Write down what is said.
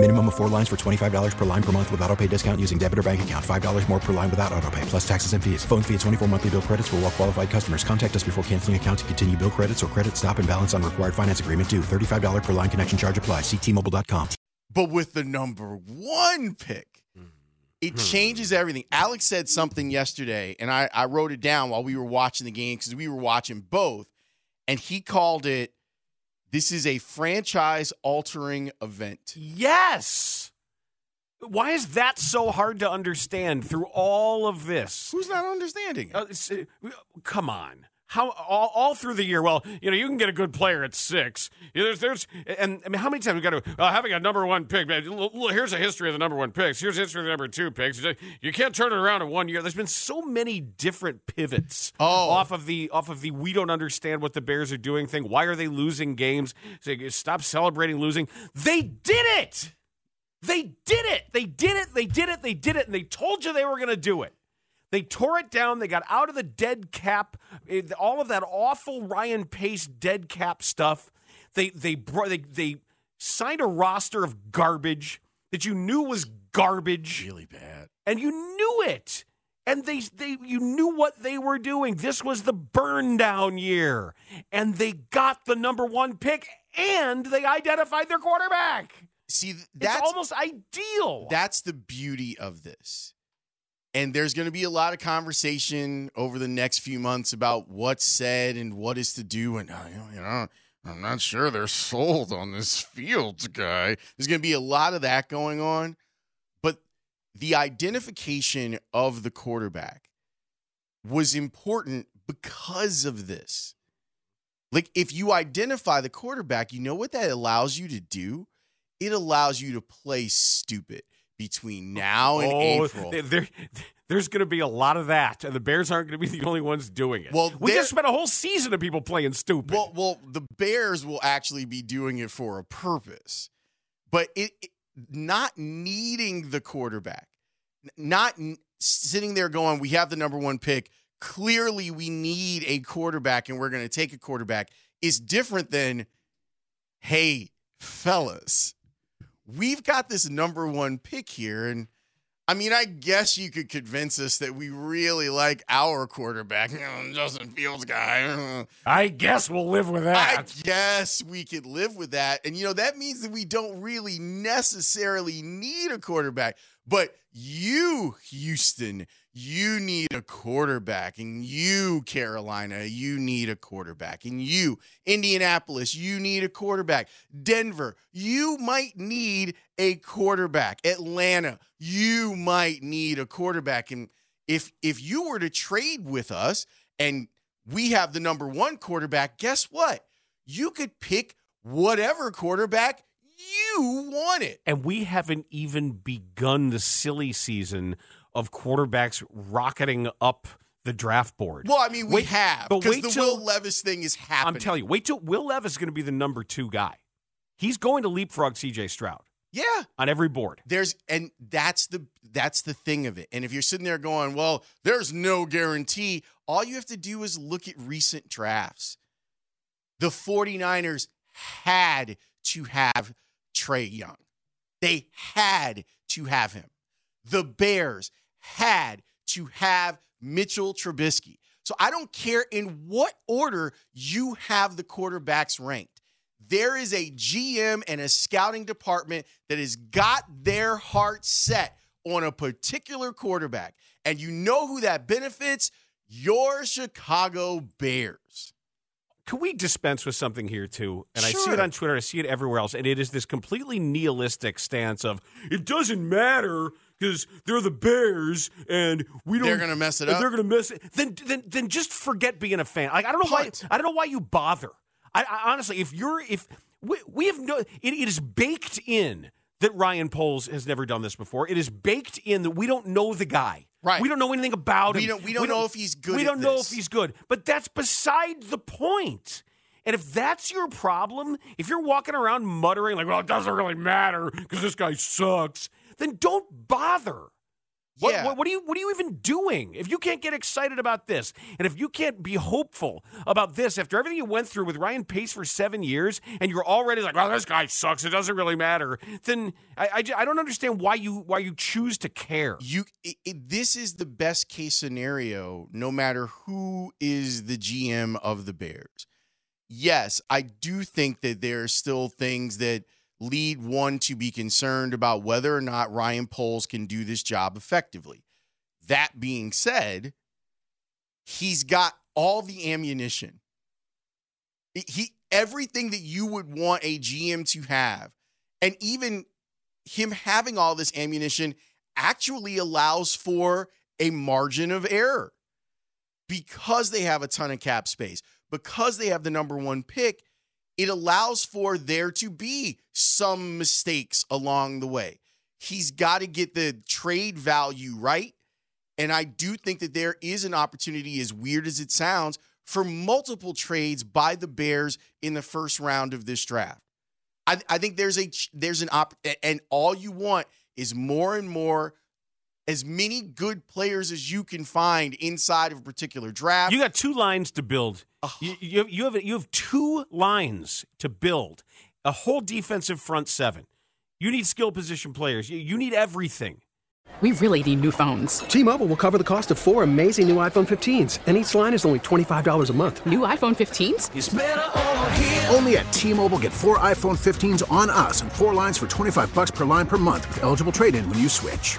Minimum of four lines for $25 per line per month with auto pay discount using debit or bank account. $5 more per line without auto pay, plus taxes and fees. Phone fee at 24 monthly bill credits for all well qualified customers. Contact us before canceling account to continue bill credits or credit stop and balance on required finance agreement due. $35 per line connection charge apply. Ctmobile.com. But with the number one pick, it hmm. changes everything. Alex said something yesterday, and I, I wrote it down while we were watching the game because we were watching both, and he called it this is a franchise altering event. Yes. Why is that so hard to understand through all of this? Who's not understanding? Uh, uh, come on. How all, all through the year? Well, you know, you can get a good player at six. There's, there's, and I mean, how many times we got to uh, having a number one pick? Man, here's a history of the number one picks. Here's a history of the number two picks. You can't turn it around in one year. There's been so many different pivots Oh. off of the off of the we don't understand what the Bears are doing thing. Why are they losing games? Say, stop celebrating losing. They did it. They did it. They did it. They did it. They did it. And they told you they were going to do it. They tore it down. They got out of the dead cap, eh, all of that awful Ryan Pace dead cap stuff. They they brought they they signed a roster of garbage that you knew was garbage, really bad. and you knew it. And they they you knew what they were doing. This was the burn down year, and they got the number one pick, and they identified their quarterback. See, It's that's almost ideal. that's the beauty of this. And there's going to be a lot of conversation over the next few months about what's said and what is to do. And, uh, you know, I'm not sure they're sold on this Fields guy. There's going to be a lot of that going on. But the identification of the quarterback was important because of this. Like, if you identify the quarterback, you know what that allows you to do? It allows you to play stupid between now and oh, April. there- there- there's going to be a lot of that, and the Bears aren't going to be the only ones doing it. Well, we just spent a whole season of people playing stupid. Well, well, the Bears will actually be doing it for a purpose, but it, it- not needing the quarterback, not n- sitting there going, "We have the number one pick. Clearly, we need a quarterback, and we're going to take a quarterback." Is different than, "Hey, fellas, we've got this number one pick here, and." I mean, I guess you could convince us that we really like our quarterback, you know, Justin Fields guy. I guess we'll live with that. I guess we could live with that. And, you know, that means that we don't really necessarily need a quarterback. But you, Houston, you need a quarterback. And you, Carolina, you need a quarterback. And you, Indianapolis, you need a quarterback. Denver, you might need a quarterback. Atlanta, you might need a quarterback. And if if you were to trade with us and we have the number one quarterback, guess what? You could pick whatever quarterback you wanted. and we haven't even begun the silly season of quarterbacks rocketing up the draft board. Well, I mean, we Wait- have but because the till- Will Levis thing is happening. I'm telling you, wait till Will Levis is going to be the number two guy. He's going to leapfrog C.J. Stroud yeah, on every board. there's and that's the that's the thing of it. And if you're sitting there going, "Well, there's no guarantee," all you have to do is look at recent drafts. The 49ers had to have Trey Young. They had to have him. The Bears had to have Mitchell Trubisky. So I don't care in what order you have the quarterbacks ranked. There is a GM and a scouting department that has got their heart set on a particular quarterback. And you know who that benefits? Your Chicago Bears. Can we dispense with something here too? And I see it on Twitter, I see it everywhere else, and it is this completely nihilistic stance of it doesn't matter because they're the Bears and we don't. They're gonna mess it up? They're going to mess it. Then, then, then just forget being a fan. Like I don't know Punt. why. I don't know why you bother. I, I honestly, if you're if we, we have no, it, it is baked in that Ryan Poles has never done this before. It is baked in that we don't know the guy. Right. We don't know anything about We him. don't- we don't know if he's good We don't know if he's good. But that's beside the point. And if that's your problem, if you're walking around muttering, like, well, it doesn't really matter because this guy sucks, then don't bother. What, Yeah. what, what are you what are you even doing? If you can't get excited about this, and if you can't be hopeful about this after everything you went through with Ryan Pace for seven years, and you're already like, "Well, this guy sucks. It doesn't really matter." Then I, I, I don't understand why you why you choose to care. you it, it- this is the best case scenario no matter who is the GM of the Bears. Yes, I do think that there are still things that lead one to be concerned about whether or not Ryan Poles can do this job effectively. That being said, he's got all the ammunition. He everything that you would want a GM to have. And even him having all this ammunition actually allows for a margin of error because they have a ton of cap space, because they have the number one pick. It allows for there to be some mistakes along the way. He's got to get the trade value right. And I do think that there is an opportunity, as weird as it sounds, for multiple trades by the Bears in the first round of this draft. I, I think there's a there's an op and all you want is more and more as many good players as you can find inside of a particular draft. You got two lines to build. You, you, have, you have you have two lines to build a whole defensive front seven. You need skill position players. You, you need everything. We really need new phones. T-Mobile will cover the cost of four amazing new iPhone 15s, and each line is only $25 a month. New iPhone 15s? Only at T-Mobile get four iPhone 15s on us and four lines for 25 bucks per line per month with eligible trade-in when you switch.